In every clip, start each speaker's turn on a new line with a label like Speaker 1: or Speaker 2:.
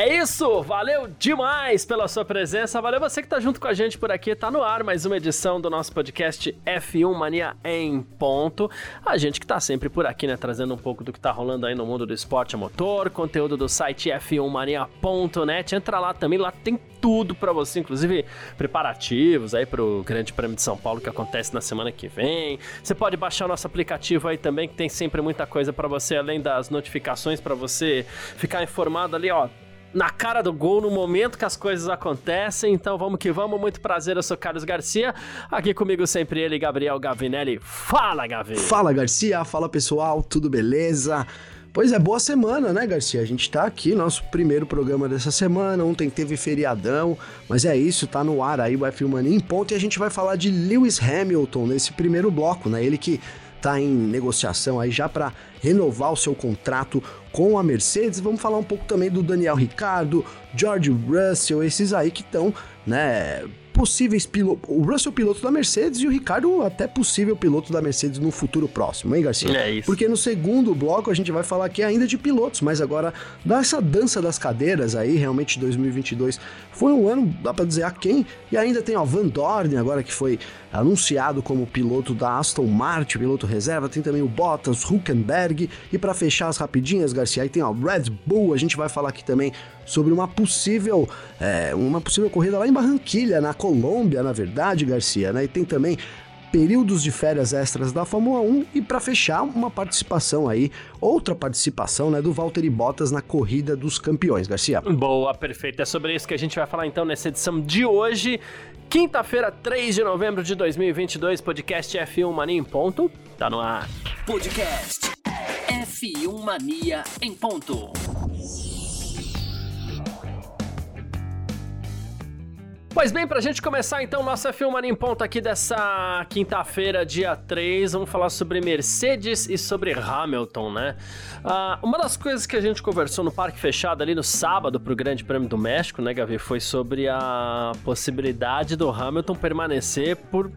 Speaker 1: É isso, valeu demais pela sua presença, valeu você que tá junto com a gente por aqui, tá no ar mais uma edição do nosso podcast F1 Mania em ponto. A gente que tá sempre por aqui, né, trazendo um pouco do que tá rolando aí no mundo do esporte a motor, conteúdo do site f1mania.net. Entra lá também, lá tem tudo para você, inclusive preparativos aí pro Grande Prêmio de São Paulo que acontece na semana que vem. Você pode baixar o nosso aplicativo aí também, que tem sempre muita coisa para você, além das notificações para você ficar informado ali, ó na cara do gol, no momento que as coisas acontecem. Então vamos que vamos. Muito prazer, eu sou Carlos Garcia. Aqui comigo sempre ele, Gabriel Gavinelli. Fala, Gavi!
Speaker 2: Fala, Garcia. Fala, pessoal. Tudo beleza? Pois é, boa semana, né, Garcia? A gente tá aqui, nosso primeiro programa dessa semana. Ontem teve feriadão, mas é isso, tá no ar aí o F1 Mania em ponto. E a gente vai falar de Lewis Hamilton nesse primeiro bloco, né? Ele que tá em negociação aí já para renovar o seu contrato com a Mercedes. Vamos falar um pouco também do Daniel Ricardo, George Russell, esses aí que estão, né, possíveis pilotos. O Russell piloto da Mercedes e o Ricardo até possível piloto da Mercedes no futuro próximo, hein, Garcia?
Speaker 1: É isso.
Speaker 2: Porque no segundo bloco a gente vai falar aqui ainda de pilotos, mas agora dessa dança das cadeiras aí, realmente 2022 foi um ano, dá pra dizer, a quem. E ainda tem, ó, Van Dorn agora que foi anunciado como piloto da Aston Martin, piloto reserva. Tem também o Bottas, Huckenberg. E para fechar as rapidinhas, Garcia, aí tem ó, Red Bull. A gente vai falar aqui também sobre uma possível, é, uma possível corrida lá em Barranquilha, na Colômbia, na verdade, Garcia, né? E tem também períodos de férias extras da Fórmula 1 e para fechar uma participação aí, outra participação, né, do Valtteri Bottas na corrida dos campeões, Garcia.
Speaker 1: Boa, perfeito. É sobre isso que a gente vai falar então nessa edição de hoje. Quinta-feira, 3 de novembro de 2022, podcast F1 Mania em ponto. Tá no ar.
Speaker 3: Podcast F1 Mania em ponto.
Speaker 1: Pois bem, pra gente começar então nossa Filmando em Ponto aqui dessa quinta-feira, dia 3, vamos falar sobre Mercedes e sobre Hamilton, né? Uh, uma das coisas que a gente conversou no Parque Fechado ali no sábado pro Grande Prêmio do México, né, Gavi, foi sobre a possibilidade do Hamilton permanecer por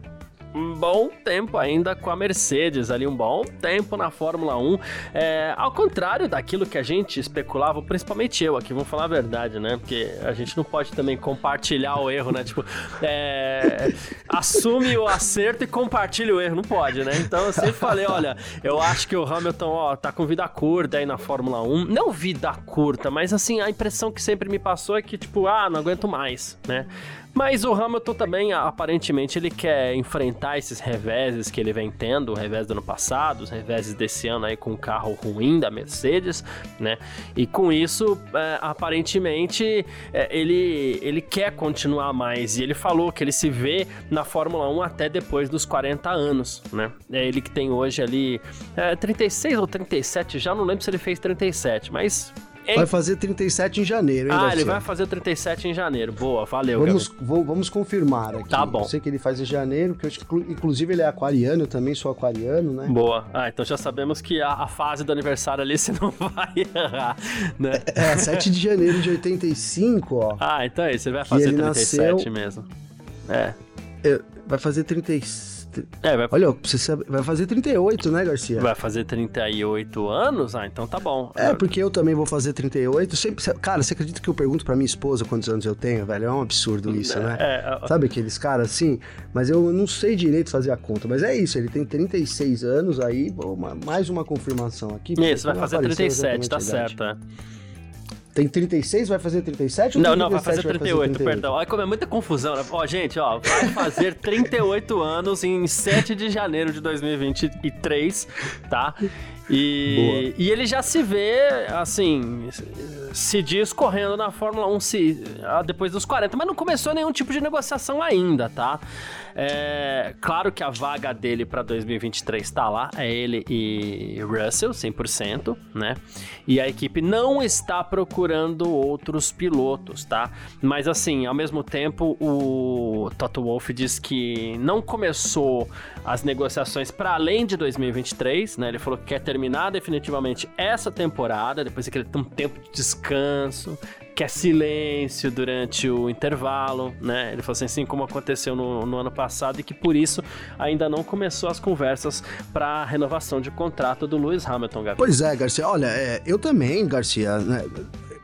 Speaker 1: um bom tempo ainda com a Mercedes, ali um bom tempo na Fórmula 1. É, ao contrário daquilo que a gente especulava, principalmente eu aqui, vamos falar a verdade, né? Porque a gente não pode também compartilhar o erro, né? Tipo, é, assume o acerto e compartilha o erro, não pode, né? Então eu sempre falei, olha, eu acho que o Hamilton, ó, tá com vida curta aí na Fórmula 1. Não vida curta, mas assim, a impressão que sempre me passou é que, tipo, ah, não aguento mais, né? Mas o Hamilton também, aparentemente, ele quer enfrentar esses reveses que ele vem tendo, o revés do ano passado, os reveses desse ano aí com o carro ruim da Mercedes, né? E com isso, é, aparentemente, é, ele, ele quer continuar mais. E ele falou que ele se vê na Fórmula 1 até depois dos 40 anos, né? É ele que tem hoje ali é, 36 ou 37, já não lembro se ele fez 37, mas
Speaker 2: Vai fazer 37 em janeiro, hein,
Speaker 1: Ah, ele vai fazer 37 em janeiro. Boa, valeu,
Speaker 2: Vamos, vou, vamos confirmar aqui.
Speaker 1: Tá bom.
Speaker 2: Eu sei que ele faz em janeiro, que eu, inclusive ele é aquariano, eu também sou aquariano, né?
Speaker 1: Boa. Ah, então já sabemos que a, a fase do aniversário ali você não vai errar, né?
Speaker 2: É, 7 de janeiro de 85, ó.
Speaker 1: Ah, então é isso, ele vai fazer 37 nasceu... mesmo. É.
Speaker 2: é. Vai fazer 36.
Speaker 1: É, vai...
Speaker 2: Olha, você sabe, vai fazer 38, né, Garcia?
Speaker 1: Vai fazer 38 anos? Ah, então tá bom.
Speaker 2: É, porque eu também vou fazer 38. Sempre, cara, você acredita que eu pergunto pra minha esposa quantos anos eu tenho, velho? É um absurdo isso, né? É, é... Sabe aqueles caras assim? Mas eu não sei direito fazer a conta. Mas é isso, ele tem 36 anos aí, mais uma confirmação aqui.
Speaker 1: Isso, vai fazer 37, tá certo, é.
Speaker 2: Tem 36, vai fazer 37
Speaker 1: ou Não, não, vai fazer 38, vai fazer 38, perdão. Olha como é muita confusão, né? Ó, gente, ó, vai fazer 38 anos em 7 de janeiro de 2023, tá? E, e ele já se vê, assim, se diz correndo na Fórmula 1 se, ah, depois dos 40, mas não começou nenhum tipo de negociação ainda, tá? É, claro que a vaga dele para 2023 está lá, é ele e Russell, 100%, né? E a equipe não está procurando outros pilotos, tá? Mas assim, ao mesmo tempo, o Toto Wolff diz que não começou as negociações para além de 2023, né? Ele falou que quer terminar definitivamente essa temporada, depois que ele tem um tempo de descanso, quer silêncio durante o intervalo, né? Ele falou assim, assim como aconteceu no, no ano passado e que por isso ainda não começou as conversas para renovação de contrato do Lewis Hamilton, Gabriel.
Speaker 2: Pois é, Garcia. Olha, é, eu também, Garcia, né?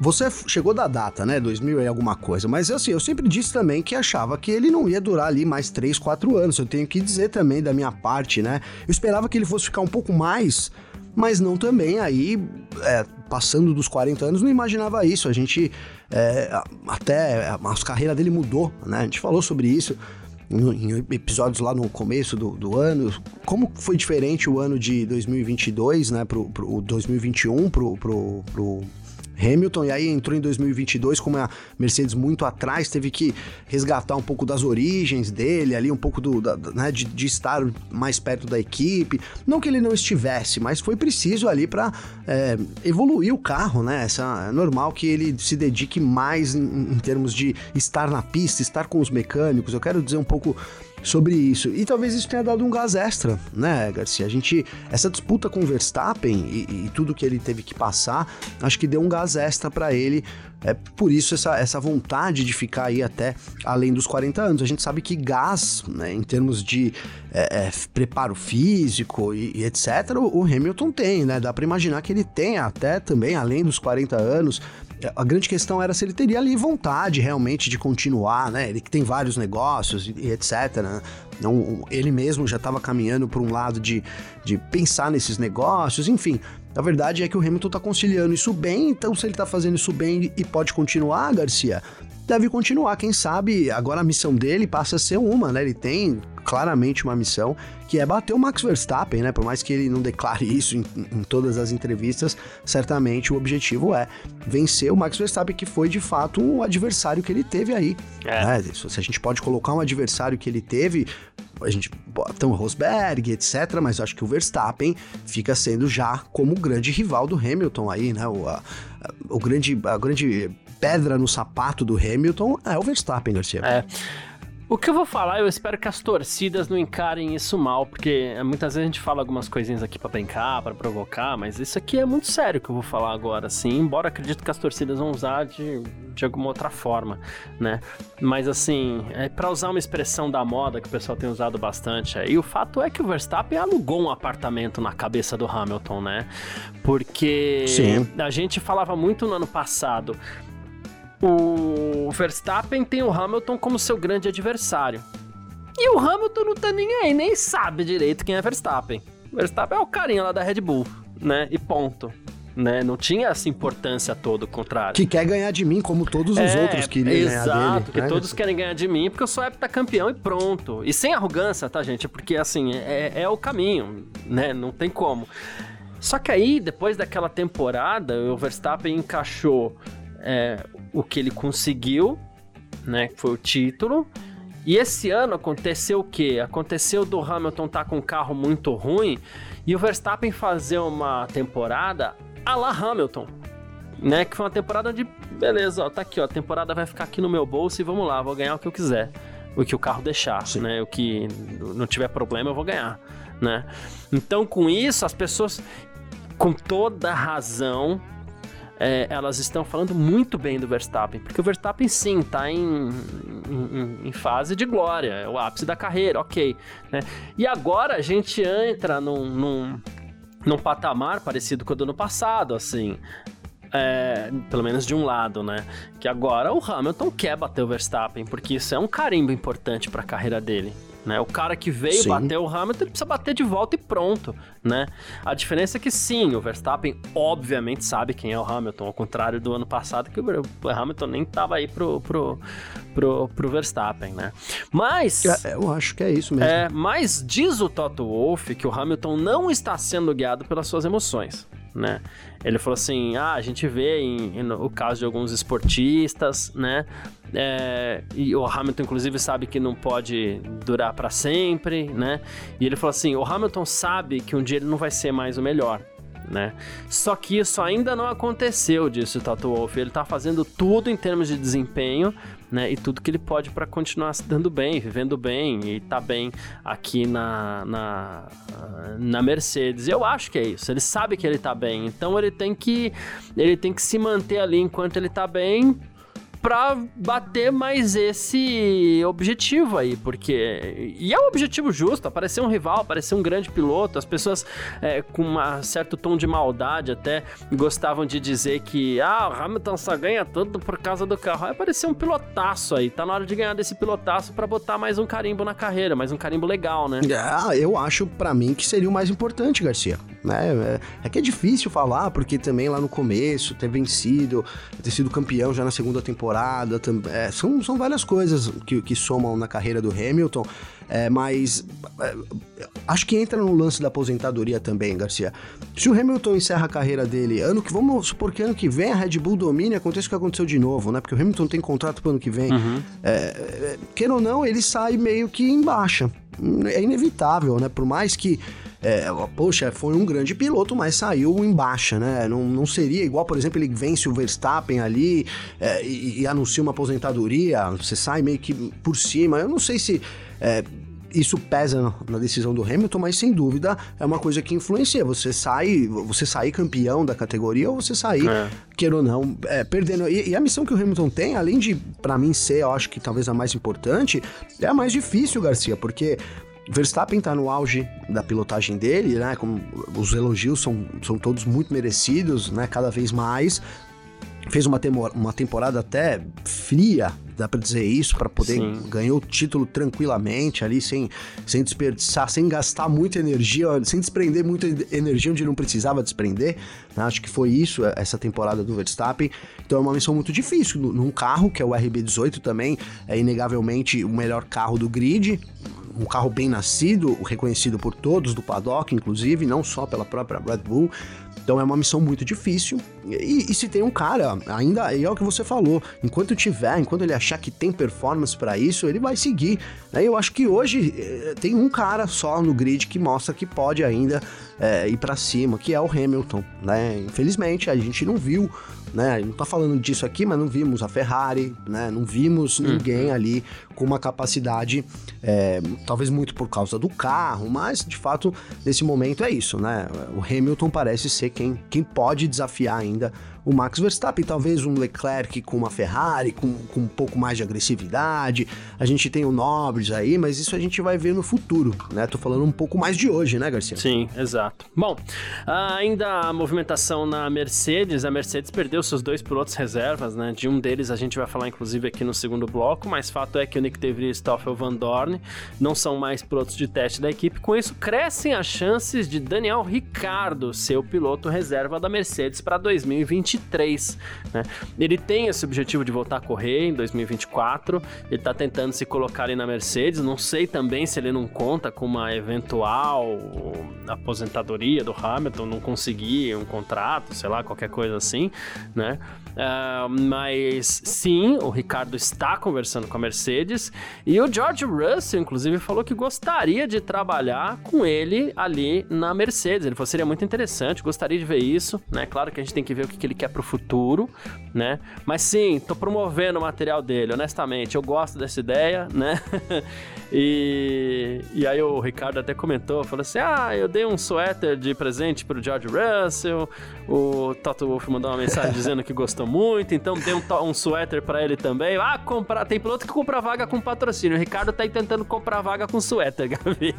Speaker 2: Você chegou da data, né? 2000 e alguma coisa, mas assim, eu sempre disse também que achava que ele não ia durar ali mais 3, 4 anos. Eu tenho que dizer também da minha parte, né? Eu esperava que ele fosse ficar um pouco mais mas não também aí, é, passando dos 40 anos, não imaginava isso. A gente, é, até a, a carreira dele mudou, né? A gente falou sobre isso em episódios lá no começo do, do, ano. Como foi diferente o ano de 2022, né, pro, pro 2021 pro, pro, pro Hamilton, e aí entrou em 2022 como a Mercedes muito atrás, teve que resgatar um pouco das origens dele, ali um pouco do, da, né, de, de, estar mais perto da equipe. Não que ele não estivesse, mas foi preciso ali para é, evoluir o carro, né? Essa, é normal que ele se dedique mais em, em termos de estar na pista, estar com os mecânicos. Eu quero dizer um pouco sobre isso. E talvez isso tenha dado um gás extra, né, Garcia? A gente, essa disputa com o Verstappen e, e tudo que ele teve que passar, acho que deu um gás extra para ele. É por isso essa, essa vontade de ficar aí até além dos 40 anos. A gente sabe que gás, né, em termos de é, é, preparo físico e, e etc., o, o, Hamilton tem, né? Dá para imaginar que ele tem até também além dos 40 anos a grande questão era se ele teria ali vontade realmente de continuar, né? Ele que tem vários negócios e, e etc. Né? Não, ele mesmo já estava caminhando por um lado de, de pensar nesses negócios, enfim. A verdade é que o Hamilton está conciliando isso bem, então se ele está fazendo isso bem e pode continuar, Garcia, deve continuar. Quem sabe agora a missão dele passa a ser uma, né? Ele tem claramente uma missão que é bater o Max Verstappen, né? Por mais que ele não declare isso em, em todas as entrevistas, certamente o objetivo é vencer o Max Verstappen, que foi de fato o adversário que ele teve aí. É. Né? Se a gente pode colocar um adversário que ele teve, a gente bota o Rosberg, etc. Mas eu acho que o Verstappen fica sendo já como o grande rival do Hamilton aí, né? O, a, o grande, a grande pedra no sapato do Hamilton é o Verstappen, Garcia.
Speaker 1: É. O que eu vou falar, eu espero que as torcidas não encarem isso mal, porque muitas vezes a gente fala algumas coisinhas aqui para brincar, para provocar, mas isso aqui é muito sério que eu vou falar agora, assim, embora acredito que as torcidas vão usar de, de alguma outra forma, né? Mas assim, é para usar uma expressão da moda que o pessoal tem usado bastante aí, o fato é que o Verstappen alugou um apartamento na cabeça do Hamilton, né? Porque Sim. a gente falava muito no ano passado o Verstappen tem o Hamilton como seu grande adversário. E o Hamilton não tá nem aí, nem sabe direito quem é Verstappen. O Verstappen é o carinha lá da Red Bull, né? E ponto. Né? Não tinha essa importância toda, o contrário.
Speaker 2: Que quer ganhar de mim, como todos os é, outros queriam
Speaker 1: exato,
Speaker 2: ganhar dele.
Speaker 1: Exato, que né? todos querem ganhar de mim, porque eu sou heptacampeão e pronto. E sem arrogância, tá, gente? Porque, assim, é, é o caminho, né? Não tem como. Só que aí, depois daquela temporada, o Verstappen encaixou é, o que ele conseguiu, né? Que foi o título. E esse ano aconteceu o quê? Aconteceu do Hamilton estar tá com um carro muito ruim e o Verstappen fazer uma temporada a la Hamilton. Né? Que foi uma temporada de beleza, ó, tá aqui, ó, a temporada vai ficar aqui no meu bolso e vamos lá, vou ganhar o que eu quiser. O que o carro deixar, Sim. né? O que não tiver problema eu vou ganhar, né? Então com isso as pessoas com toda razão é, elas estão falando muito bem do Verstappen, porque o Verstappen sim está em, em, em, fase de glória, é o ápice da carreira, ok. Né? E agora a gente entra num, num, num patamar parecido com o do ano passado, assim. É, pelo menos de um lado, né? Que agora o Hamilton quer bater o Verstappen, porque isso é um carimbo importante para a carreira dele. Né? O cara que veio sim. bater o Hamilton, ele precisa bater de volta e pronto, né? A diferença é que sim, o Verstappen obviamente sabe quem é o Hamilton, ao contrário do ano passado que o Hamilton nem tava aí pro, pro, pro, pro Verstappen, né? Mas...
Speaker 2: É, eu acho que é isso mesmo.
Speaker 1: É, mas diz o Toto Wolff que o Hamilton não está sendo guiado pelas suas emoções né? Ele falou assim: ah, a gente vê em, em, no caso de alguns esportistas, né? É, e o Hamilton, inclusive, sabe que não pode durar para sempre, né? E ele falou assim: o Hamilton sabe que um dia ele não vai ser mais o melhor. Né? Só que isso ainda não aconteceu, disse o Toto Wolff. Ele tá fazendo tudo em termos de desempenho né? E tudo que ele pode para continuar se dando bem, vivendo bem e tá bem aqui na, na, na Mercedes. Eu acho que é isso. Ele sabe que ele tá bem, então ele tem que ele tem que se manter ali enquanto ele tá bem para bater mais esse objetivo aí, porque. E é um objetivo justo, aparecer um rival, aparecer um grande piloto. As pessoas é, com um certo tom de maldade até gostavam de dizer que ah, o Hamilton só ganha tudo por causa do carro. Aí apareceu um pilotaço aí, tá na hora de ganhar desse pilotaço para botar mais um carimbo na carreira, mais um carimbo legal, né?
Speaker 2: Ah, eu acho para mim que seria o mais importante, Garcia. Né? É, é que é difícil falar, porque também lá no começo, ter vencido, ter sido campeão já na segunda temporada temporada, é, são, são várias coisas que, que somam na carreira do Hamilton, é, mas é, acho que entra no lance da aposentadoria também, Garcia. Se o Hamilton encerra a carreira dele, ano que vamos supor que ano que vem a Red Bull domine, acontece o que aconteceu de novo, né? Porque o Hamilton tem contrato pro ano que vem. Uhum. É, é queira ou não, ele sai meio que em baixa. É inevitável, né? Por mais que é, poxa, foi um grande piloto, mas saiu em baixa, né? Não, não seria igual, por exemplo, ele vence o Verstappen ali é, e, e, anuncia uma aposentadoria, você sai meio que por cima. Eu não sei se. É, isso pesa na decisão do Hamilton, mas sem dúvida é uma coisa que influencia. Você sai, você sair campeão da categoria ou você sair, é. queira ou não, é, perdendo. E, e, a missão que o Hamilton tem, além de, para mim, ser, eu acho que talvez a mais importante, é a mais difícil, Garcia, porque Verstappen está no auge da pilotagem dele, né? Como os elogios são, são todos muito merecidos, né? Cada vez mais. Fez uma, uma temporada até fria, dá para dizer isso, para poder Sim. ganhar o título tranquilamente ali, sem, sem desperdiçar, sem gastar muita energia, sem desprender muita energia onde não precisava desprender. Né? Acho que foi isso, essa temporada do Verstappen. Então é uma missão muito difícil. Num carro, que é o RB18 também, é inegavelmente o melhor carro do grid, um carro bem nascido, reconhecido por todos do paddock, inclusive, não só pela própria Red Bull. Então é uma missão muito difícil. E, e, se tem um cara, ainda é o que você falou, enquanto tiver, enquanto ele achar que tem performance para isso, ele vai seguir. Né? Eu acho que hoje eh, tem um cara só no grid que mostra que pode ainda é, ir para cima, que é o Hamilton. Né? Infelizmente a gente não viu né? Não tá falando disso aqui, mas não vimos a Ferrari, né? Não vimos uhum. ninguém ali com uma capacidade, é, talvez muito por causa do carro, mas de fato nesse momento é isso, né? O Hamilton parece ser quem, quem pode desafiar ainda o Max Verstappen, talvez um Leclerc com uma Ferrari, com, com um pouco mais de agressividade. A gente tem o Norris aí, mas isso a gente vai ver no futuro, né? Tô falando um pouco mais de hoje, né, Garcia?
Speaker 1: Sim, exato. Bom, ainda a movimentação na Mercedes, a Mercedes perdeu seus dois pilotos reservas, né? De um deles a gente vai falar inclusive aqui no segundo bloco, mas fato é que o Nick DeVries e Stoffel Van Dorn não são mais pilotos de teste da equipe. Com isso, crescem as chances de Daniel Ricciardo ser o piloto reserva da Mercedes para 2020 2023. Né? Ele tem esse objetivo de voltar a correr em 2024. Ele está tentando se colocar ali na Mercedes. Não sei também se ele não conta com uma eventual aposentadoria do Hamilton, não conseguir um contrato, sei lá, qualquer coisa assim, né? Uh, mas sim, o Ricardo está conversando com a Mercedes e o George Russell, inclusive, falou que gostaria de trabalhar com ele ali na Mercedes. Ele falou seria muito interessante, gostaria de ver isso, né? Claro que a gente tem que ver o que, que ele quer pro futuro, né? Mas sim, tô promovendo o material dele, honestamente. Eu gosto dessa ideia, né? e, e aí o Ricardo até comentou, falou assim: ah, eu dei um suéter de presente pro George Russell. O Toto Wolff mandou uma mensagem dizendo que gostou muito, então dei um, um suéter para ele também. Ah, comprar, tem piloto que compra vaga com patrocínio. O Ricardo tá aí tentando comprar vaga com suéter, Gabi.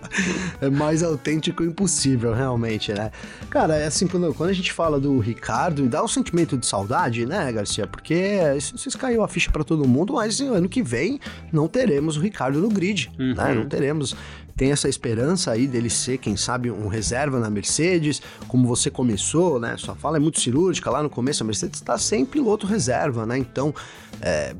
Speaker 2: é mais autêntico impossível, realmente, né? Cara, é assim, quando a gente fala do Ricardo, me dá um sentimento de saudade, né, Garcia? Porque isso, isso caiu a ficha para todo mundo, mas ano que vem não teremos o Ricardo no grid, uhum. né? Não teremos tem essa esperança aí dele ser, quem sabe, um reserva na Mercedes, como você começou, né? Sua fala é muito cirúrgica lá no começo, a Mercedes está sem piloto reserva, né? Então, é,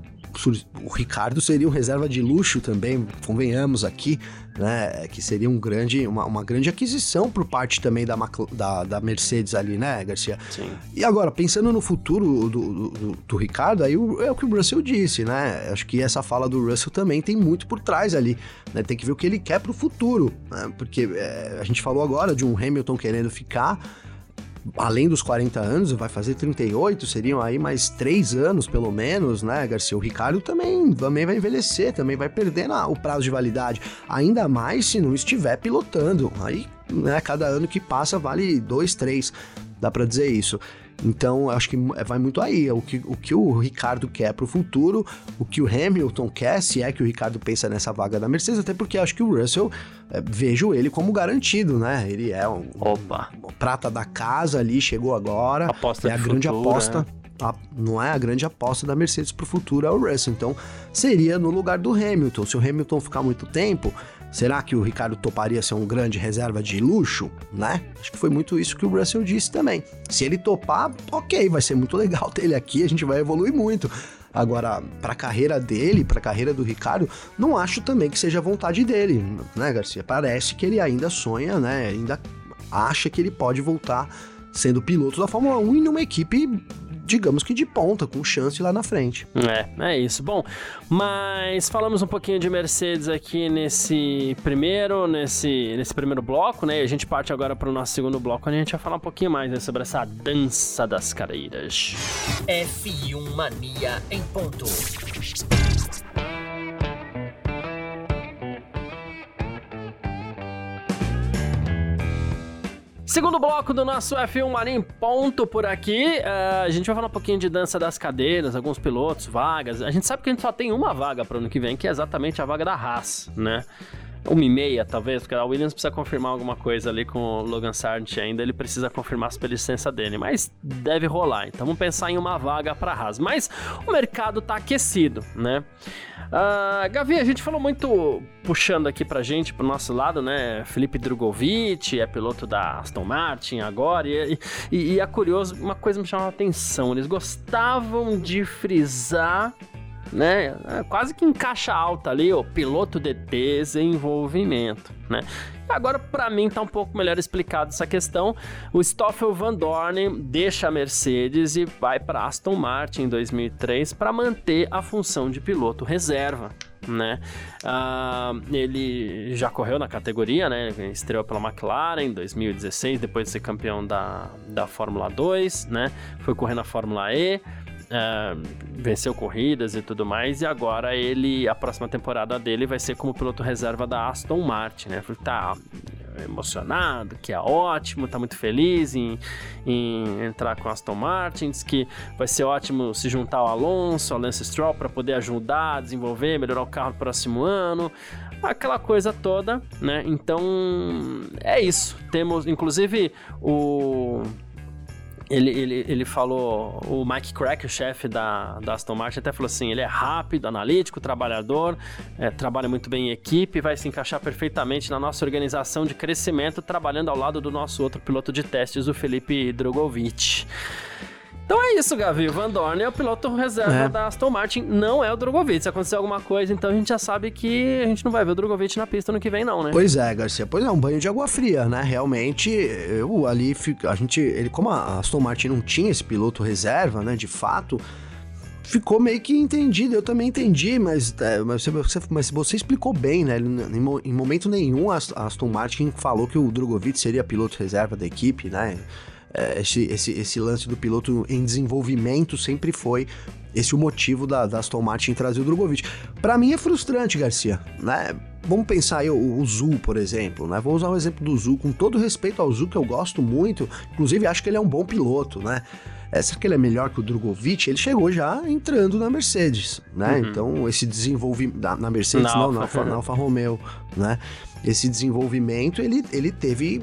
Speaker 2: o Ricardo seria um reserva de luxo também, convenhamos aqui, né? Que seria um grande, uma, uma grande aquisição por parte também da, da, da, Mercedes ali, né, Garcia?
Speaker 1: Sim.
Speaker 2: E agora, pensando no futuro do, do, do Ricardo, aí é o que o Russell disse, né? Acho que essa fala do Russell também tem muito por trás ali, né? Tem que ver o que ele quer pro futuro, né? Porque é, a gente falou agora de um Hamilton querendo ficar além dos 40 anos, vai fazer 38, seriam aí mais 3 anos pelo menos, né, Garcia? O Ricardo também, também vai envelhecer, também vai perder na, o prazo de validade, ainda mais se não estiver pilotando. Aí, né, cada ano que passa vale 2, 3, dá para dizer isso. Então, acho que vai muito aí. O que o, que o Ricardo quer para o futuro, o que o Hamilton quer, se é que o Ricardo pensa nessa vaga da Mercedes, até porque acho que o Russell, é, vejo ele como garantido, né? Ele é um,
Speaker 1: Opa.
Speaker 2: um prata da casa ali, chegou agora.
Speaker 1: Aposta
Speaker 2: é a grande futuro, aposta. Né? A, não é a grande aposta da Mercedes para o futuro, é o Russell. Então, seria no lugar do Hamilton. Se o Hamilton ficar muito tempo, Será que o Ricardo toparia ser um grande reserva de luxo, né? Acho que foi muito isso que o Russell disse também. Se ele topar, ok, vai ser muito legal ter ele aqui, a gente vai evoluir muito. Agora, para a carreira dele, para a carreira do Ricardo, não acho também que seja vontade dele, né, Garcia? Parece que ele ainda sonha, né? Ainda acha que ele pode voltar sendo piloto da Fórmula 1 em uma equipe digamos que de ponta, com chance lá na frente.
Speaker 1: É, é isso. Bom, mas falamos um pouquinho de Mercedes aqui nesse primeiro, nesse, nesse primeiro bloco, né? E a gente parte agora para o nosso segundo bloco, onde a gente vai falar um pouquinho mais né, sobre essa dança das carreiras.
Speaker 3: F1 Mania em ponto.
Speaker 1: Segundo bloco do nosso F1 Marim ponto por aqui. Uh, a gente vai falar um pouquinho de dança das cadeiras, alguns pilotos, vagas. A gente sabe que a gente só tem uma vaga para ano que vem, que é exatamente a vaga da Haas, né? Uma e meia, talvez, porque a Williams precisa confirmar alguma coisa ali com o Logan Sargent ainda, ele precisa confirmar a licença dele, mas deve rolar. Então vamos pensar em uma vaga para Haas. Mas o mercado tá aquecido, né? Uh, Gavi, a gente falou muito puxando aqui pra gente, pro nosso lado, né? Felipe Drogovic é piloto da Aston Martin agora, e, e, e é curioso, uma coisa me chamou a atenção, eles gostavam de frisar né? É quase que em caixa alta ali, o piloto de desenvolvimento, né? Agora, para mim, tá um pouco melhor explicado essa questão. O Stoffel Van Dorn deixa a Mercedes e vai para Aston Martin em 2003 para manter a função de piloto reserva. Né? Uh, ele já correu na categoria, né? Estreou pela McLaren em 2016, depois de ser campeão da, da Fórmula 2, né? Foi correr na Fórmula E. Uh, venceu corridas e tudo mais, e agora ele, a próxima temporada dele vai ser como piloto reserva da Aston Martin, né? Falei, tá emocionado, que é ótimo, tá muito feliz em, em entrar com a Aston Martin, diz que vai ser ótimo se juntar ao Alonso, ao Lance Stroll, para poder ajudar, desenvolver, melhorar o carro no próximo ano, aquela coisa toda, né? Então, é isso. Temos, inclusive, o ele, ele, ele falou, o Mike Crack, o chefe da, da Aston Martin, até falou assim: ele é rápido, analítico, trabalhador, é, trabalha muito bem em equipe, vai se encaixar perfeitamente na nossa organização de crescimento, trabalhando ao lado do nosso outro piloto de testes, o Felipe Drogovic. Então é isso, Gavi. Van Dorn é o piloto reserva é. da Aston Martin, não é o Drogovic. Se acontecer alguma coisa, então a gente já sabe que a gente não vai ver o Drogovic na pista no que vem, não, né?
Speaker 2: Pois é, Garcia. Pois é, um banho de água fria, né? Realmente, eu ali, a gente, ele, como a Aston Martin não tinha esse piloto reserva, né? De fato, ficou meio que entendido. Eu também entendi, mas, é, mas, você, mas você explicou bem, né? Em, em momento nenhum a Aston Martin falou que o Drogovic seria piloto reserva da equipe, né? É, esse, esse, esse lance do piloto em desenvolvimento sempre foi esse o motivo da, da Aston Martin trazer o Drogovic. Para mim é frustrante, Garcia, né? Vamos pensar aí o, o Zul, por exemplo, né? Vou usar o exemplo do Zul, com todo respeito ao Zul, que eu gosto muito, inclusive acho que ele é um bom piloto, né? É, será que ele é melhor que o Drogovic? Ele chegou já entrando na Mercedes, né? Uhum. Então, esse desenvolvimento... Na Mercedes, não, não na, Alfa, na Alfa Romeo, né? Esse desenvolvimento, ele, ele teve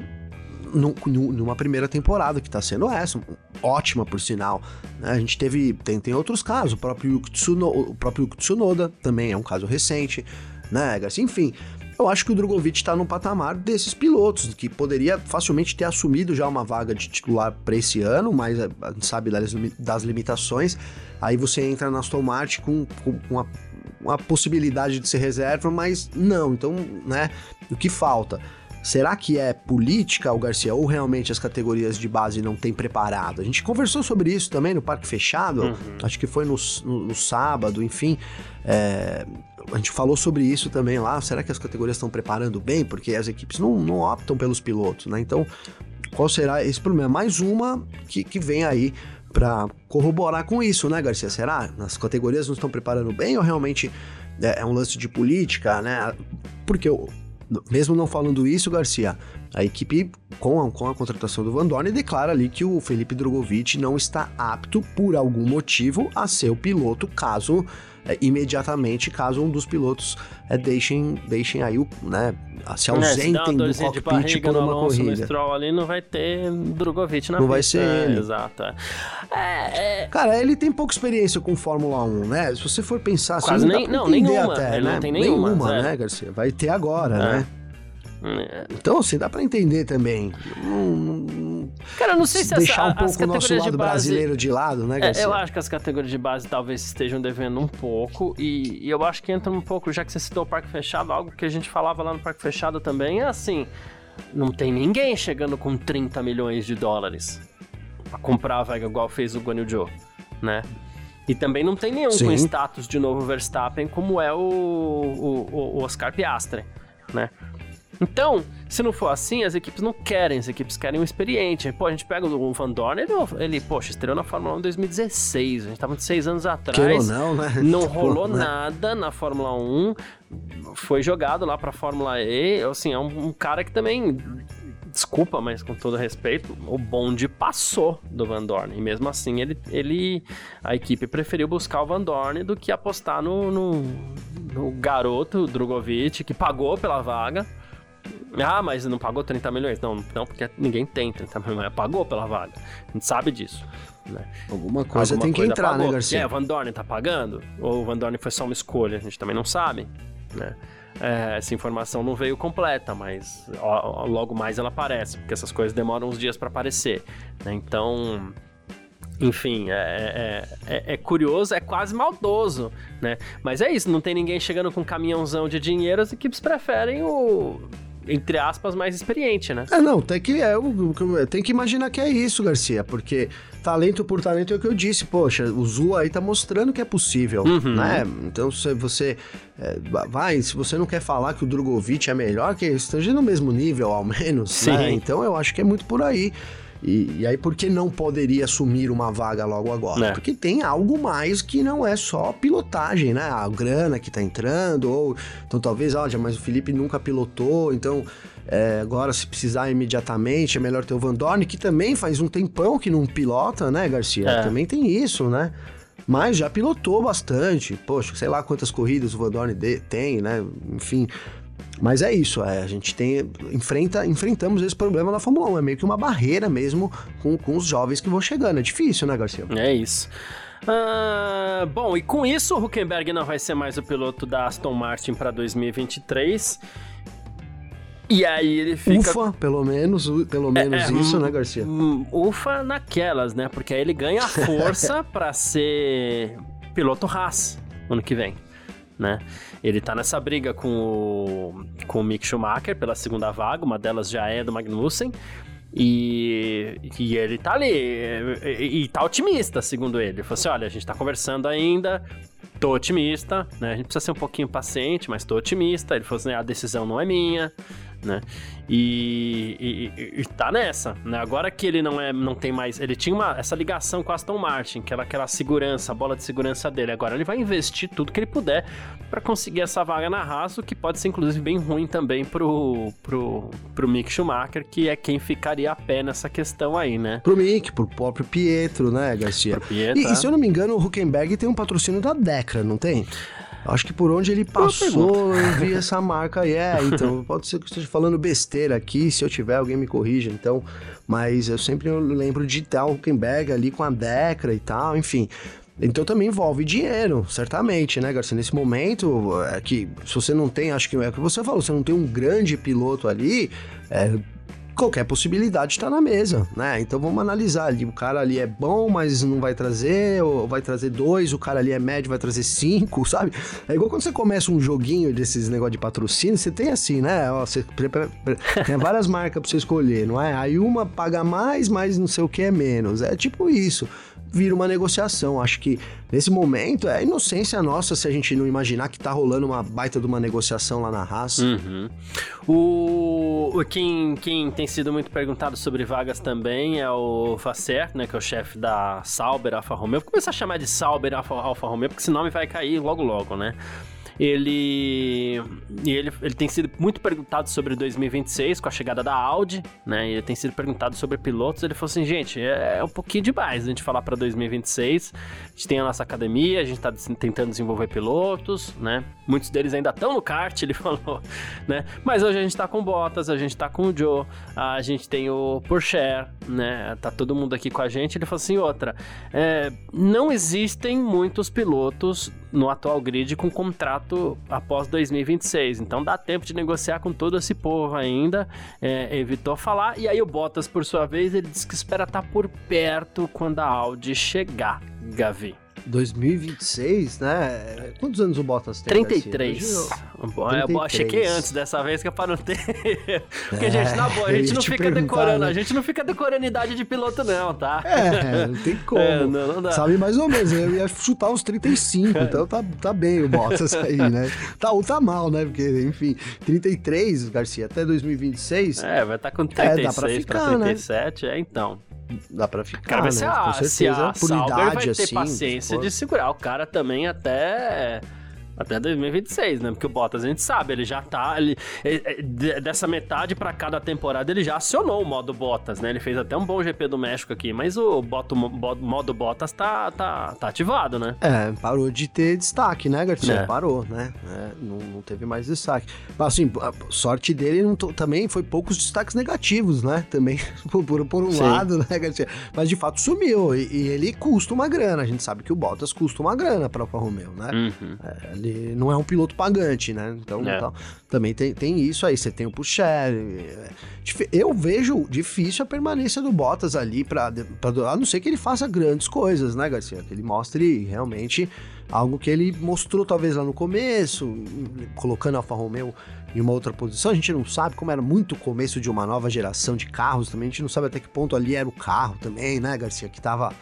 Speaker 2: numa primeira temporada, que está sendo essa, ótima por sinal. Né? A gente teve, tem, tem outros casos, o próprio, Yuki o próprio Yuki Tsunoda também é um caso recente, né, Garcia? Enfim, eu acho que o Drogovic está no patamar desses pilotos, que poderia facilmente ter assumido já uma vaga de titular para esse ano, mas gente sabe das, das limitações. Aí você entra na Aston Martin com, com uma, uma possibilidade de ser reserva, mas não. Então, né, o que falta? Será que é política, o Garcia, ou realmente as categorias de base não têm preparado? A gente conversou sobre isso também no Parque Fechado, uhum. acho que foi no, no, no sábado, enfim. É, a gente falou sobre isso também lá. Será que as categorias estão preparando bem? Porque as equipes não, não optam pelos pilotos, né? Então, qual será esse problema? Mais uma que, que vem aí para corroborar com isso, né, Garcia? Será? As categorias não estão preparando bem ou realmente é, é um lance de política, né? Porque eu mesmo não falando isso, Garcia, a equipe, com a, com a contratação do Van Dorn, declara ali que o Felipe Drogovic não está apto, por algum motivo, a ser o piloto, caso é, imediatamente, caso um dos pilotos é, deixem, deixem aí, o, né, se ausentem é, se do cockpit por uma Alonso, corrida.
Speaker 1: Stroll ali não vai ter Drogovic na
Speaker 2: Não pista, vai ser ele.
Speaker 1: Exato. É.
Speaker 2: é, é, Cara, ele tem pouca experiência com Fórmula 1, né? Se você for pensar
Speaker 1: assim, Quase nem, não, nenhuma, até, né? não tem nenhuma,
Speaker 2: nenhuma né, Garcia? Vai ter agora, né? É. Então, assim, dá para entender também.
Speaker 1: Cara, eu não sei se
Speaker 2: deixar
Speaker 1: essa,
Speaker 2: um pouco o nosso lado
Speaker 1: de
Speaker 2: base, brasileiro de lado, né,
Speaker 1: Garcia? É, eu acho que as categorias de base talvez estejam devendo um pouco e, e, eu acho que entra um pouco, já que você citou o Parque Fechado, algo que a gente falava lá no Parque Fechado também é assim, não tem ninguém chegando com 30 milhões de dólares pra comprar a vaga igual fez o Guanyu Joe, né? E também não tem nenhum Sim. com status de novo Verstappen como é o, o, o Oscar Piastri, né? Então, se não for assim, as equipes não querem, as equipes querem um experiente. Pô, a gente pega o Van Dorn, ele, ele poxa, estreou na Fórmula 1 em 2016, a gente tava de seis anos atrás.
Speaker 2: não, né?
Speaker 1: Não rolou Pô, né? nada na Fórmula 1, foi jogado lá pra Fórmula E, assim, é um, um cara que também desculpa, mas com todo respeito, o bonde passou do Van Dorn. E mesmo assim, ele, ele a equipe preferiu buscar o Van Dorn do que apostar no, no, no garoto Drogovic, que pagou pela vaga. Ah, mas não pagou 30 milhões? Não, não, porque ninguém tem 30 milhões. Pagou pela vaga. A gente sabe disso. Né?
Speaker 2: Alguma coisa Alguma tem coisa que entrar, né, pagou. né, Garcia?
Speaker 1: É, o Van Dorn tá pagando? Ou o Van Dorn foi só uma escolha? A gente também não sabe, né? É, essa informação não veio completa, mas ó, logo mais ela aparece, porque essas coisas demoram uns dias para aparecer. Né? Então, enfim, é, é, é, é, curioso, é quase maldoso, né? Mas é isso, não tem ninguém chegando com um caminhãozão de dinheiro, as equipes preferem o entre aspas, mais experiente, né?
Speaker 2: É, não, tem que, é, tem que imaginar que é isso, Garcia, porque talento por talento é o que eu disse, poxa, o Zu aí tá mostrando que é possível, uhum. né? Então, se você é, vai, se você não quer falar que o Drogovic é melhor, que esteja no mesmo nível, ao menos, Sim. né? Então, eu acho que é muito por aí. E, e, aí, por que não poderia assumir uma vaga logo agora? É. Porque tem algo mais que não é só pilotagem, né? A grana que tá entrando, ou então talvez, olha, mas o Felipe nunca pilotou, então é, agora se precisar imediatamente é melhor ter o Van Dorn, que também faz um tempão que não pilota, né, Garcia? É. Também tem isso, né? Mas já pilotou bastante. Poxa, sei lá quantas corridas o Van Dorn tem, né? Enfim, mas é isso, é, a gente tem enfrenta, enfrentamos esse problema na Fórmula 1, é meio que uma barreira mesmo com, com os jovens que vão chegando. É difícil, né, Garcia?
Speaker 1: É isso. Uh, bom, e com isso o Huckenberg não vai ser mais o piloto da Aston Martin para 2023. E aí ele fica.
Speaker 2: Ufa, pelo menos, pelo menos é, é, isso, né, Garcia?
Speaker 1: Hum, ufa naquelas, né? Porque aí ele ganha força para ser piloto Haas ano que vem né? Ele tá nessa briga com o, com o Mick Schumacher pela segunda vaga, uma delas já é do Magnussen. E, e ele tá ali, e, e tá otimista, segundo ele. Ele falou assim: olha, a gente tá conversando ainda, tô otimista, né? A gente precisa ser um pouquinho paciente, mas tô otimista. Ele falou assim: a decisão não é minha, né? E, e, e, tá nessa, né? Agora que ele não é, não tem mais, ele tinha uma, essa ligação com a Aston Martin, que era aquela segurança, a bola de segurança dele. Agora ele vai investir tudo que ele puder para conseguir essa vaga na Haas, o que pode ser inclusive bem ruim também pro, pro, pro Mick Schumacher, que é quem ficaria a pé nessa questão aí, né?
Speaker 2: Pro Mick, pro próprio Pietro, né, Garcia?
Speaker 1: Pro Pietro,
Speaker 2: e, e, se eu não me engano, o Huckenberg tem um patrocínio da Decra, não tem? Acho que por onde ele passou, eu vi essa marca aí. É, então, pode ser que eu esteja falando besteira aqui, se eu tiver, alguém me corrija, então. Mas eu sempre lembro de Talkenberg ali com a Decra e tal, enfim. Então também envolve dinheiro, certamente, né, Garcia? Nesse momento, é que se você não tem, acho que é o que você falou, você não tem um grande piloto ali, é, qualquer possibilidade está na mesa, né? Então vamos analisar ali. O cara ali é bom, mas não vai trazer, ou vai trazer dois, o cara ali é médio, vai trazer cinco, sabe? É igual quando você começa um joguinho desses negócio de patrocínio, você tem assim, né? Ó, você tem várias marcas para você escolher, não é? Aí uma paga mais, mas não sei o que é menos. É tipo isso vira uma negociação. Acho que nesse momento é inocência nossa se a gente não imaginar que tá rolando uma baita de uma negociação lá na raça.
Speaker 1: Uhum. O, quem, quem tem sido muito perguntado sobre vagas também é o Facer, né, que é o chefe da Sauber Alfa Romeo. Vou começar a chamar de Sauber Alfa, Alfa Romeo porque esse nome vai cair logo logo, né? Ele, ele, ele tem sido muito perguntado sobre 2026 com a chegada da Audi, né? Ele tem sido perguntado sobre pilotos. Ele falou assim, gente, é, é um pouquinho demais a gente falar para 2026. A gente tem a nossa academia, a gente está tentando desenvolver pilotos, né? Muitos deles ainda estão no kart, ele falou, né? Mas hoje a gente está com Bottas, a gente está com o Joe, a gente tem o Porsche, né? Tá todo mundo aqui com a gente. Ele falou assim, outra, é, não existem muitos pilotos no atual grid com contrato após 2026. Então dá tempo de negociar com todo esse povo ainda. É, evitou falar. E aí o Bottas, por sua vez, ele disse que espera estar tá por perto quando a Audi chegar, Gavi.
Speaker 2: 2026, né? Quantos anos o Bottas
Speaker 1: tem? 33. Bom, eu chequei antes dessa vez que é pra não ter. Porque, é, gente, na boa, a gente não fica decorando. Né? A gente não fica decorando idade de piloto, não, tá?
Speaker 2: É, não tem como. É, não, não Sabe mais ou menos. Eu ia chutar uns 35, é. então tá, tá bem o Bottas aí, né? Tá ou tá mal, né? Porque, enfim, 33, Garcia, até 2026.
Speaker 1: É, vai estar tá com 36 é, dá pra, ficar, pra 37, né? é então
Speaker 2: dá pra ficar, cara, né? Se a, Com certeza,
Speaker 1: se a por Sauber vai ter assim, paciência de segurar o cara também até até 2026, né? Porque o Bottas a gente sabe, ele já tá. Ele, dessa metade para cada temporada ele já acionou o modo Bottas, né? Ele fez até um bom GP do México aqui, mas o boto, modo Bottas tá, tá, tá ativado, né?
Speaker 2: É, parou de ter destaque, né, Garcia? É. Parou, né? É, não, não, teve mais destaque. Mas assim, a sorte dele não, também foi poucos destaques negativos, né? Também, por, por um Sim. lado, né, Garcia? Mas de fato sumiu. E, e, ele custa uma grana. A gente sabe que o Bottas custa uma grana pra Alfa Romeo, né? Uhum. É, ele ele não é um piloto pagante, né? Então, é. então também tem, tem isso aí. Você tem o Pucher. É, eu vejo difícil a permanência do Bottas ali, pra, pra, a não ser que ele faça grandes coisas, né, Garcia? Que ele mostre realmente algo que ele mostrou talvez lá no começo, colocando a Alfa Romeo em uma outra posição. A gente não sabe como era muito o começo de uma nova geração de carros também. A gente não sabe até que ponto ali era o carro também, né, Garcia? Que tava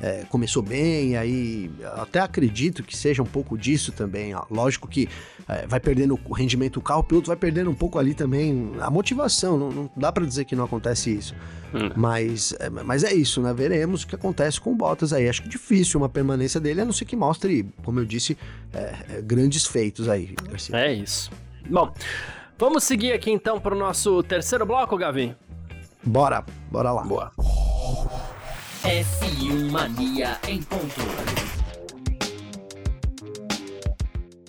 Speaker 2: é, começou bem, aí até acredito que seja um pouco disso também. Ó. Lógico que é, vai perdendo o rendimento do carro, o piloto vai perdendo um pouco ali também a motivação. Não, não dá para dizer que não acontece isso. Hum. Mas, é, mas é isso, né? Veremos o que acontece com o Bottas aí. Acho que difícil uma permanência dele, a não ser que mostre, como eu disse, é, é, grandes feitos aí.
Speaker 1: Garcia. É isso. Bom, vamos seguir aqui então para o nosso terceiro bloco, Gavi?
Speaker 2: Bora, bora lá.
Speaker 1: Boa.
Speaker 3: F1 Mania em ponto.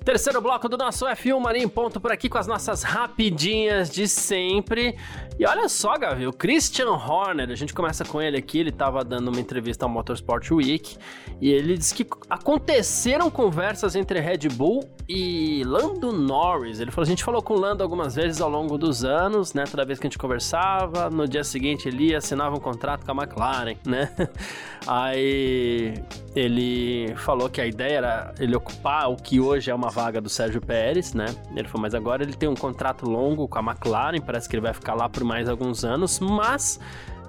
Speaker 1: Terceiro bloco do nosso F1 Mania em ponto por aqui com as nossas rapidinhas de sempre. E olha só, Gavi, o Christian Horner, a gente começa com ele aqui, ele estava dando uma entrevista ao Motorsport Week e ele disse que aconteceram conversas entre Red Bull e Lando Norris. Ele falou, a gente falou com o Lando algumas vezes ao longo dos anos, né? Toda vez que a gente conversava, no dia seguinte ele assinava um contrato com a McLaren, né? Aí ele falou que a ideia era ele ocupar o que hoje é uma vaga do Sérgio Pérez, né? Ele falou, mas agora ele tem um contrato longo com a McLaren, parece que ele vai ficar lá por mais alguns anos, mas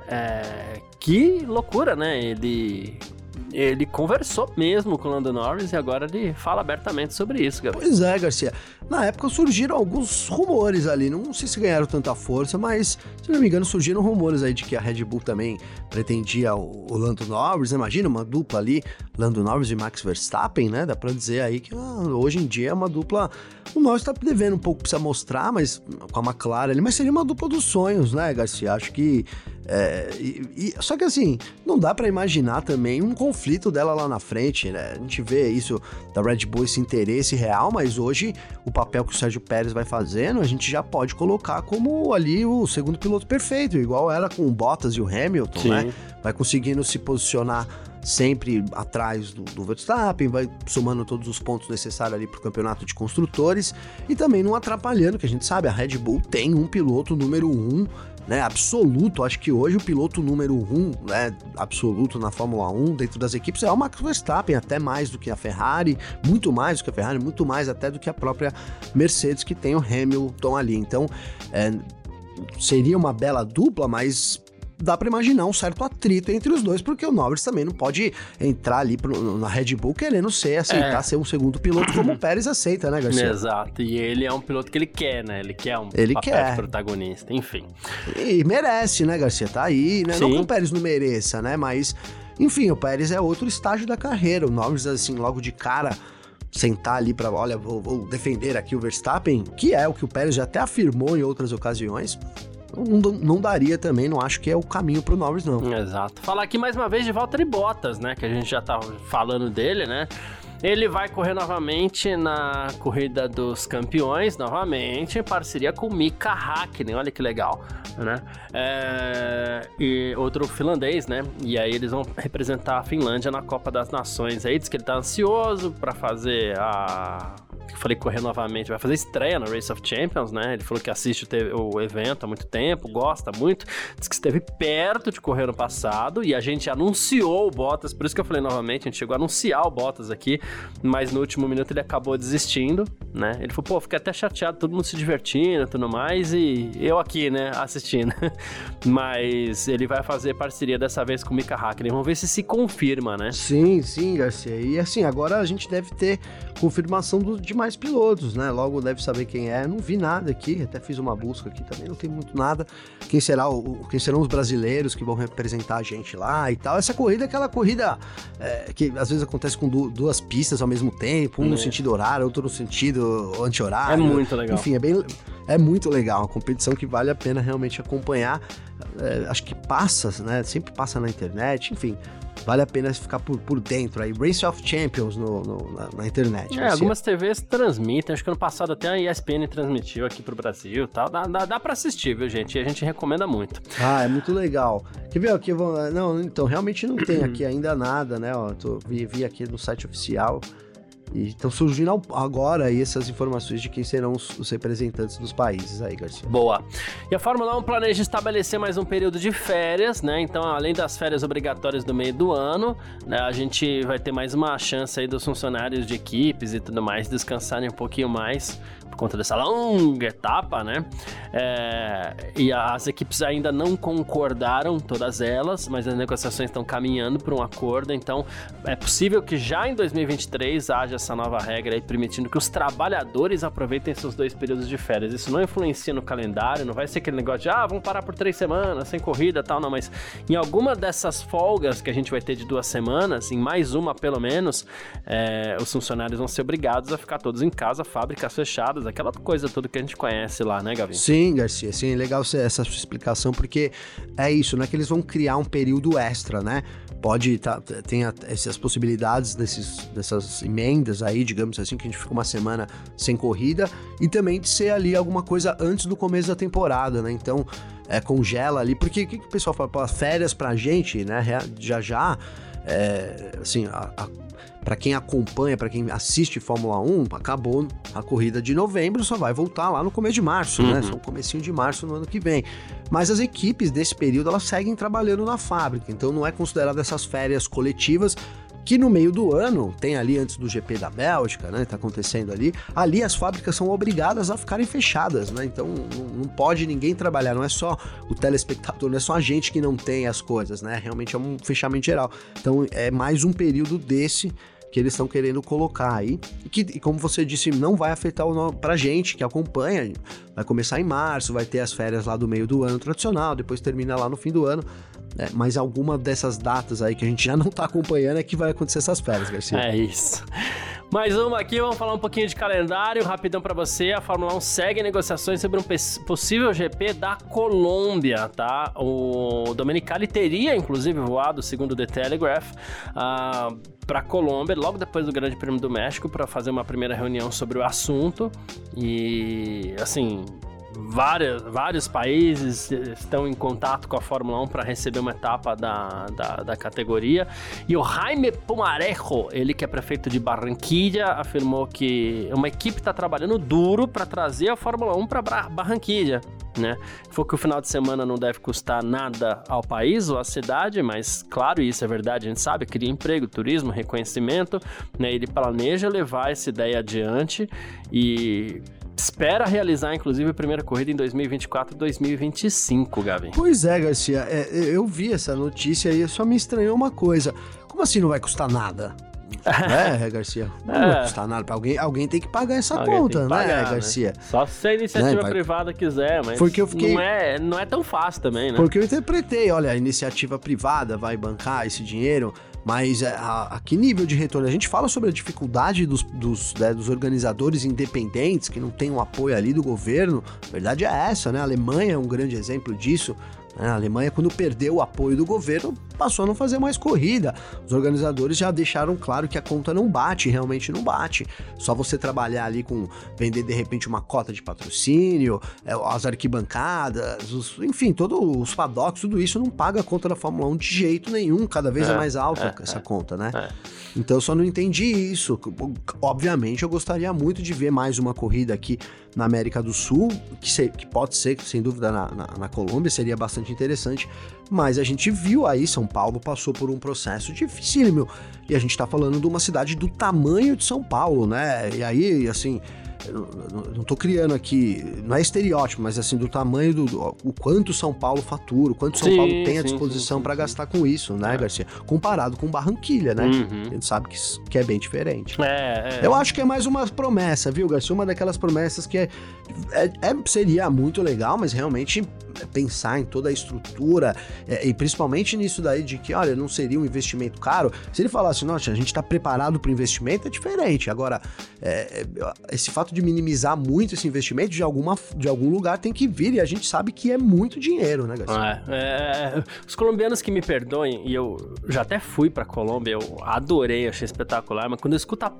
Speaker 1: é, que loucura, né? Ele ele conversou mesmo com o Lando Norris e agora ele fala abertamente sobre isso, Gabriel.
Speaker 2: Pois é, Garcia. Na época surgiram alguns rumores ali, não sei se ganharam tanta força, mas se não me engano surgiram rumores aí de que a Red Bull também pretendia o, o Lando Norris, imagina uma dupla ali, Lando Norris e Max Verstappen, né? Dá pra dizer aí que ah, hoje em dia é uma dupla. O Norris tá devendo um pouco, precisa mostrar, mas com a McLaren ali, mas seria uma dupla dos sonhos, né, Garcia? Acho que É, e, e, só que assim, não dá para imaginar também um conflito dela lá na frente, né? A gente vê isso da Red Bull, esse interesse real, mas hoje o papel que o Sérgio Pérez vai fazendo, a gente já pode colocar como ali o segundo piloto perfeito, igual era com o Bottas e o Hamilton, Sim. né? Vai conseguindo se posicionar sempre atrás do, do, Verstappen, vai somando todos os pontos necessários ali para o campeonato de construtores e também não atrapalhando, que a gente sabe, a Red Bull tem um piloto número um né, absoluto, acho que hoje o piloto número um, né, absoluto na Fórmula 1 dentro das equipes é o Max Verstappen, até mais do que a Ferrari, muito mais do que a Ferrari, muito mais até do que a própria Mercedes que tem o Hamilton ali. Então, é, seria uma bela dupla, mas dá para imaginar um certo atrito entre os dois, porque o Norris também não pode entrar ali pro, na Red Bull querendo ser, aceitar é. ser um segundo piloto como o Pérez aceita, né, Garcia?
Speaker 1: Exato, e ele é um piloto que ele quer, né? Ele quer um ele papel quer. de protagonista, enfim.
Speaker 2: E merece, né, Garcia? Tá aí, né? Sim. Não que o Pérez não mereça, né? Mas, enfim, o Pérez é outro estágio da carreira. O Norris, assim, logo de cara sentar ali para, olha, vou, vou, defender aqui o Verstappen, que é o que o Pérez já até afirmou em outras ocasiões não, não daria também, não acho que é o caminho pro Norris, não.
Speaker 1: Exato. Falar aqui mais uma vez de Valtteri Bottas, né? Que a gente já tá falando dele, né? Ele vai correr novamente na corrida dos campeões, novamente, em parceria com Mika Hakkinen. Olha que legal, né? É... E outro finlandês, né? E aí eles vão representar a Finlândia na Copa das Nações. Aí diz que ele tá ansioso para fazer a falei correr novamente, vai fazer estreia no Race of Champions, né? Ele falou que assiste o, o evento há muito tempo, gosta muito, diz que esteve perto de correr no passado e a gente anunciou o Bottas, por isso que eu falei novamente, a gente chegou a anunciar o Bottas aqui, mas no último minuto ele acabou desistindo, né? Ele falou, pô, fiquei até chateado, todo mundo se divertindo e tudo mais, e eu aqui, né, assistindo. mas ele vai fazer parceria dessa vez com o Mika Hakkinen, vamos ver se se confirma, né?
Speaker 2: Sim, sim, Garcia. E assim, agora a gente deve ter confirmação do, de mais pilotos, né? Logo deve saber quem é. Não vi nada aqui, até fiz uma busca aqui também, não tem muito nada. Quem será o, quem serão os brasileiros que vão representar a gente lá e tal. Essa corrida é aquela corrida é, que às vezes acontece com du duas pistas ao mesmo tempo, um é. no sentido horário, outro no sentido anti-horário.
Speaker 1: É muito legal.
Speaker 2: Enfim, é bem é muito legal, uma competição que vale a pena realmente acompanhar. É, acho que passa, né? Sempre passa na internet, enfim vale a pena ficar por, por dentro aí. Race of Champions no, no na, na, internet.
Speaker 1: É, algumas TVs transmitem, acho que ano passado até a ESPN transmitiu aqui pro Brasil e tal. Dá, dá, dá pra assistir, viu, gente? E a gente recomenda muito.
Speaker 2: Ah, é muito legal. Quer ver aqui? Não, então, realmente não tem aqui ainda nada, né? Ó, tô, vi, vi aqui no site oficial. E estão surgindo agora aí essas informações de quem serão os, os, representantes dos países aí, Garcia.
Speaker 1: Boa. E a Fórmula 1 planeja estabelecer mais um período de férias, né? Então, além das férias obrigatórias do meio do ano, né, a gente vai ter mais uma chance aí dos funcionários de equipes e tudo mais descansarem um pouquinho mais conta dessa longa etapa, né? É, e as equipes ainda não concordaram, todas elas, mas as negociações estão caminhando para um acordo, então é possível que já em 2023 haja essa nova regra aí, permitindo que os trabalhadores aproveitem seus dois períodos de férias. Isso não influencia no calendário, não vai ser aquele negócio de, ah, vamos parar por três semanas, sem corrida tal, não, mas em alguma dessas folgas que a gente vai ter de duas semanas, em mais uma pelo menos, é, os funcionários vão ser obrigados a ficar todos em casa, fábricas fechadas aquela coisa toda que a gente conhece lá, né, Gavi?
Speaker 2: Sim, Garcia, sim, legal essa sua explicação, porque é isso, não é que eles vão criar um período extra, né? Pode tá, tem essas possibilidades desses, dessas emendas aí, digamos assim, que a gente fica uma semana sem corrida, e também de ser ali alguma coisa antes do começo da temporada, né? Então, é, congela ali, porque o que, que o pessoal fala? Pô, férias pra gente, né? Já já, é, assim, a, a para quem acompanha, para quem assiste Fórmula 1, acabou a corrida de novembro, só vai voltar lá no começo de março, né? uhum. né? Só o comecinho de março no ano que vem. Mas as equipes desse período, elas seguem trabalhando na fábrica, então não é considerado essas férias coletivas, que no meio do ano, tem ali antes do GP da Bélgica, né, tá acontecendo ali, ali as fábricas são obrigadas a ficarem fechadas, né, então não, pode ninguém trabalhar, não é só o telespectador, não é só a gente que não tem as coisas, né, realmente é um fechamento geral. Então é mais um período desse que eles estão querendo colocar aí, e que, como você disse, não vai afetar o pra gente que acompanha, vai começar em março, vai ter as férias lá do meio do ano tradicional, depois termina lá no fim do ano, é, mas alguma dessas datas aí que a gente já não tá acompanhando é que vai acontecer essas férias, Garcia.
Speaker 1: É isso. Mais uma aqui, vamos falar um pouquinho de calendário, rapidão para você. A Fórmula 1 segue negociações sobre um possível GP da Colômbia, tá? O Domenicali teria, inclusive, voado, segundo The Telegraph, uh, para Colômbia, logo depois do Grande Prêmio do México, para fazer uma primeira reunião sobre o assunto. E, assim, várias, vários países estão em contato com a Fórmula 1 para receber uma etapa da, da, da, categoria. E o Jaime Pumarejo, ele que é prefeito de Barranquilla, afirmou que uma equipe está trabalhando duro para trazer a Fórmula 1 para Barranquilla. Né? Foi que o final de semana não deve custar nada ao país ou à cidade, mas claro, isso é verdade, a gente sabe, cria emprego, turismo, reconhecimento, né? Ele planeja levar essa ideia adiante e espera realizar, inclusive, a primeira corrida em 2024 e 2025, Gabi.
Speaker 2: Pois é, Garcia. É, eu vi essa notícia e só me estranhou uma coisa. Como assim não vai custar nada? é, Garcia. Não é. vai custar nada pra alguém. Alguém tem que pagar essa alguém conta, né, pagar, né, Garcia? Né?
Speaker 1: Só se a iniciativa né? privada quiser, mas
Speaker 2: Porque eu fiquei...
Speaker 1: não, é, não é tão fácil também, né?
Speaker 2: Porque eu interpretei, olha, a iniciativa privada vai bancar esse dinheiro mas é, a, a, que nível de retorno? A gente fala sobre a dificuldade dos, dos, né, dos organizadores independentes que não tem um apoio ali do governo. A verdade é essa, né? A Alemanha é um grande exemplo disso. Né? A Alemanha, quando perdeu o apoio do governo, passou a não fazer mais corrida. Os organizadores já deixaram claro que a conta não bate, realmente não bate. Só você trabalhar ali com vender de repente uma cota de patrocínio, é, as arquibancadas, os, enfim, todos os paddocks, tudo isso não paga a conta da Fórmula 1 de jeito nenhum. Cada vez é, é mais alta é, essa é, conta, né? É. Então eu só não entendi isso. Obviamente eu gostaria muito de ver mais uma corrida aqui na América do Sul, que, se, que pode ser, sem dúvida, na, na, na Colômbia, seria bastante interessante. Mas a gente viu aí, São Paulo passou por um processo dificílimo. E a gente tá falando de uma cidade do tamanho de São Paulo, né? E aí, assim, não estou criando aqui, não é estereótipo, mas assim, do tamanho do, do o quanto São Paulo fatura, o quanto São sim, Paulo tem à disposição para gastar com isso, né, é. Garcia? Comparado com Barranquilha, né? Uhum. A gente sabe que, que é bem diferente. É, é. Eu acho que é mais uma promessa, viu, Garcia? Uma daquelas promessas que é, é, é seria muito legal, mas realmente pensar em toda a estrutura é, e principalmente nisso daí de que, olha, não seria um investimento caro. Se ele falasse, nossa, a gente está preparado para o investimento, é diferente. Agora, é, é, esse fato de minimizar muito esse investimento de, alguma, de algum lugar tem que vir e a gente sabe que é muito dinheiro, né, Garcia?
Speaker 1: É, é, os colombianos que me perdoem, e eu já até fui para Colômbia, eu adorei, achei espetacular, mas quando eu escuto a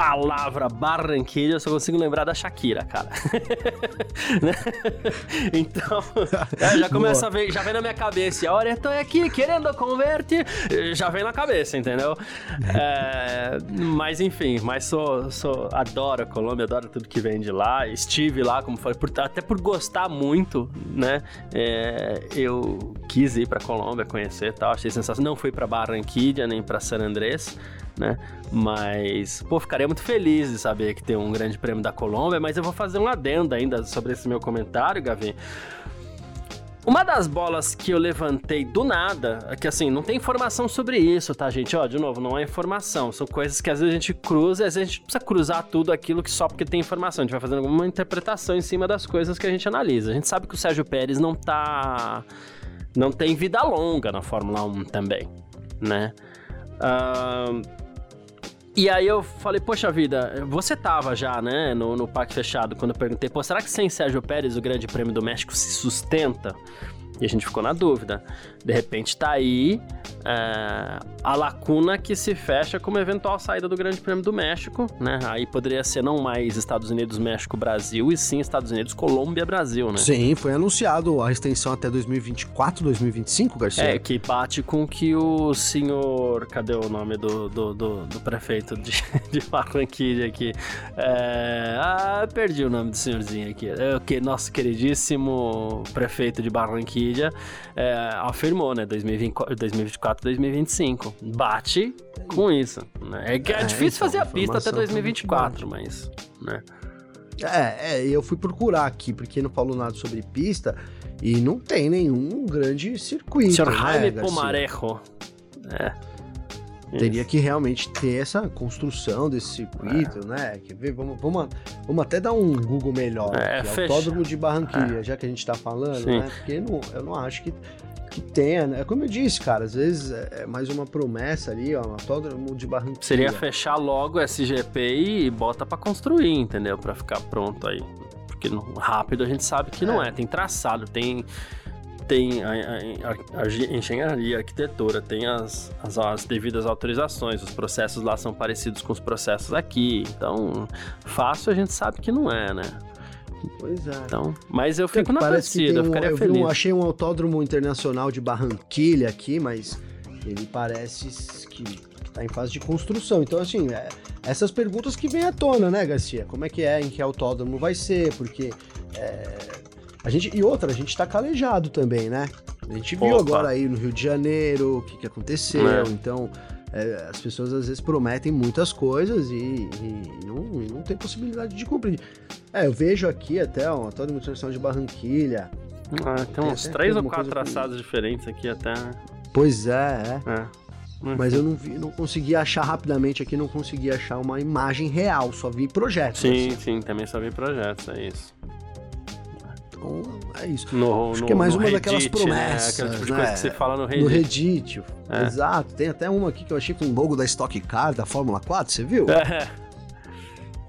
Speaker 1: palavra Barranquilla, eu só consigo lembrar da Shakira, cara. Né? então, é, já começa a ver, já vem na minha cabeça, a hora eu tô aqui querendo converter, já vem na cabeça, entendeu? É, mas enfim, mas sou, sou, adoro a Colômbia, adoro tudo que vem de lá, estive lá, como foi, por, até por gostar muito, né? É, eu quis ir pra Colômbia conhecer e tal, achei sensacional. Não fui pra Barranquilla nem pra San Andrés, né? Mas, pô, ficaria muito feliz de saber que tem um grande prêmio da Colômbia, mas eu vou fazer um adendo ainda sobre esse meu comentário, Gavi. Uma das bolas que eu levantei do nada, é que assim, não tem informação sobre isso, tá, gente? Ó, de novo, não é informação, são coisas que às vezes a gente cruza às vezes a gente precisa cruzar tudo aquilo que só porque tem informação. A gente vai fazendo alguma interpretação em cima das coisas que a gente analisa. A gente sabe que o Sérgio Pérez não tá. não tem vida longa na Fórmula 1 também, né? Uh, e aí eu falei, poxa vida, você tava já, né, no, no parque fechado, quando eu perguntei, pô, será que sem Sérgio Pérez o Grande Prêmio do México se sustenta? E a gente ficou na dúvida. De repente tá aí é, a lacuna que se fecha como eventual saída do Grande Prêmio do México, né? Aí poderia ser não mais Estados Unidos, México, Brasil, e sim Estados Unidos, Colômbia, Brasil, né?
Speaker 2: Sim, foi anunciado a extensão até 2024, 2025, Garcia.
Speaker 1: É, que bate com que o senhor. Cadê o nome do, do, do, do prefeito de, de Barranquilla aqui? É, ah, perdi o nome do senhorzinho aqui. É, o que nosso queridíssimo prefeito de Barranquilla é, afirmou, né? 2024, 2025. Bate com isso. Né? É, é, é difícil então, fazer a pista até 2024, mas. Né?
Speaker 2: É, é, eu fui procurar aqui, porque não falou nada sobre pista e não tem nenhum grande circuito.
Speaker 1: Senhor né, Jaime Pomarejo. É.
Speaker 2: Teria que realmente ter essa construção desse circuito, é. né? Quer ver? Vamos, vamos, vamos até dar um Google melhor. É, aqui, Autódromo de Barranquilha, é. já que a gente tá falando, Sim. né? Porque não, eu não acho que que tenha, né? Como eu disse, cara, às vezes é, é mais uma promessa ali, ó, um autódromo de Barranquilla.
Speaker 1: Seria fechar logo o SGP e bota para construir, entendeu? Para ficar pronto aí. Porque rápido a gente sabe que é. não é. Tem traçado, tem tem a, a, a, engenharia, a arquitetura, tem as, as, as, devidas autorizações, os processos lá são parecidos com os processos aqui. Então, fácil a gente sabe que não é, né?
Speaker 2: Pois é.
Speaker 1: Então, mas eu fico na torcida, um, eu ficaria eu feliz.
Speaker 2: Um, achei um autódromo internacional de Barranquilha aqui, mas ele parece que, está em fase de construção. Então, assim, é, essas perguntas que vêm à tona, né, Garcia? Como é que é, em que autódromo vai ser, porque... É, a gente, e outra, a gente tá calejado também, né? A gente viu Opa. agora aí no Rio de Janeiro o que, que aconteceu, é. então é, as pessoas às vezes prometem muitas coisas e, e não, não tem possibilidade de cumprir. É, eu vejo aqui até ó, toda a de Barranquilha.
Speaker 1: Ah, tem uns três ou quatro traçados que... diferentes aqui até.
Speaker 2: Pois é, é. é. Mas eu não, vi, não consegui achar rapidamente aqui, não consegui achar uma imagem real, só vi projetos.
Speaker 1: Sim, assim. sim, também só vi projetos, é isso.
Speaker 2: Então, é isso.
Speaker 1: No, Acho
Speaker 2: no, que é mais uma Reddit, daquelas promessas.
Speaker 1: Né? Aquela tipo de
Speaker 2: né?
Speaker 1: coisa que você fala no Reddit.
Speaker 2: No Reddit. É. Exato. Tem até uma aqui que eu achei com o logo da Stock Car da Fórmula 4, você viu? É.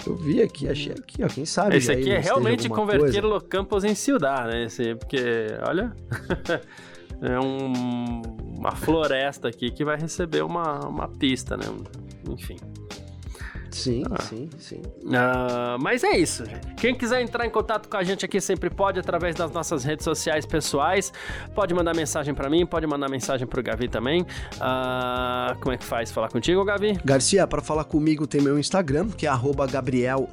Speaker 2: Eu vi aqui, achei aqui, ó. Quem sabe.
Speaker 1: Esse aqui é realmente converter o Campos em Ciudad, né? Esse, porque, olha. é um, uma floresta aqui que vai receber uma, uma pista, né? Enfim.
Speaker 2: Sim, ah. sim, sim.
Speaker 1: Uh, mas é isso. Quem quiser entrar em contato com a gente aqui sempre pode através das nossas redes sociais pessoais. Pode mandar mensagem para mim, pode mandar mensagem pro Gavi também. Uh, como é que faz falar contigo, Gavi?
Speaker 2: Garcia, para falar comigo tem meu Instagram, que é Gabriel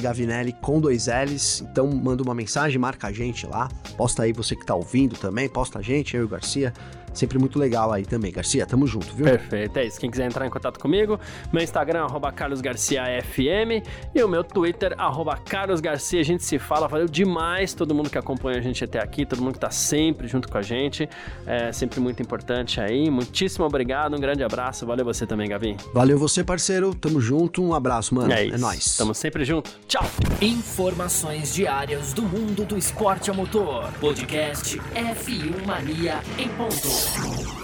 Speaker 2: Gavinelli com dois L's. Então manda uma mensagem, marca a gente lá. Posta aí você que tá ouvindo também, posta a gente, eu e o Garcia. Sempre muito legal aí também, Garcia. Tamo junto, viu?
Speaker 1: Perfeito, é isso. Quem quiser entrar em contato comigo, meu Instagram, arroba carlosgarciafm e o meu Twitter, arroba carlosgarcia. A gente se fala, valeu demais todo mundo que acompanha a gente até aqui, todo mundo que tá sempre junto com a gente. É sempre muito importante aí. Muitíssimo obrigado, um grande abraço. Valeu você também, Gavi.
Speaker 2: Valeu você, parceiro. Tamo junto. Um abraço, mano.
Speaker 1: É,
Speaker 2: isso. é nóis.
Speaker 1: Tamo sempre junto. Tchau.
Speaker 3: Informações diárias do mundo do esporte a motor. Podcast F1 Mania em ponto. Podcast.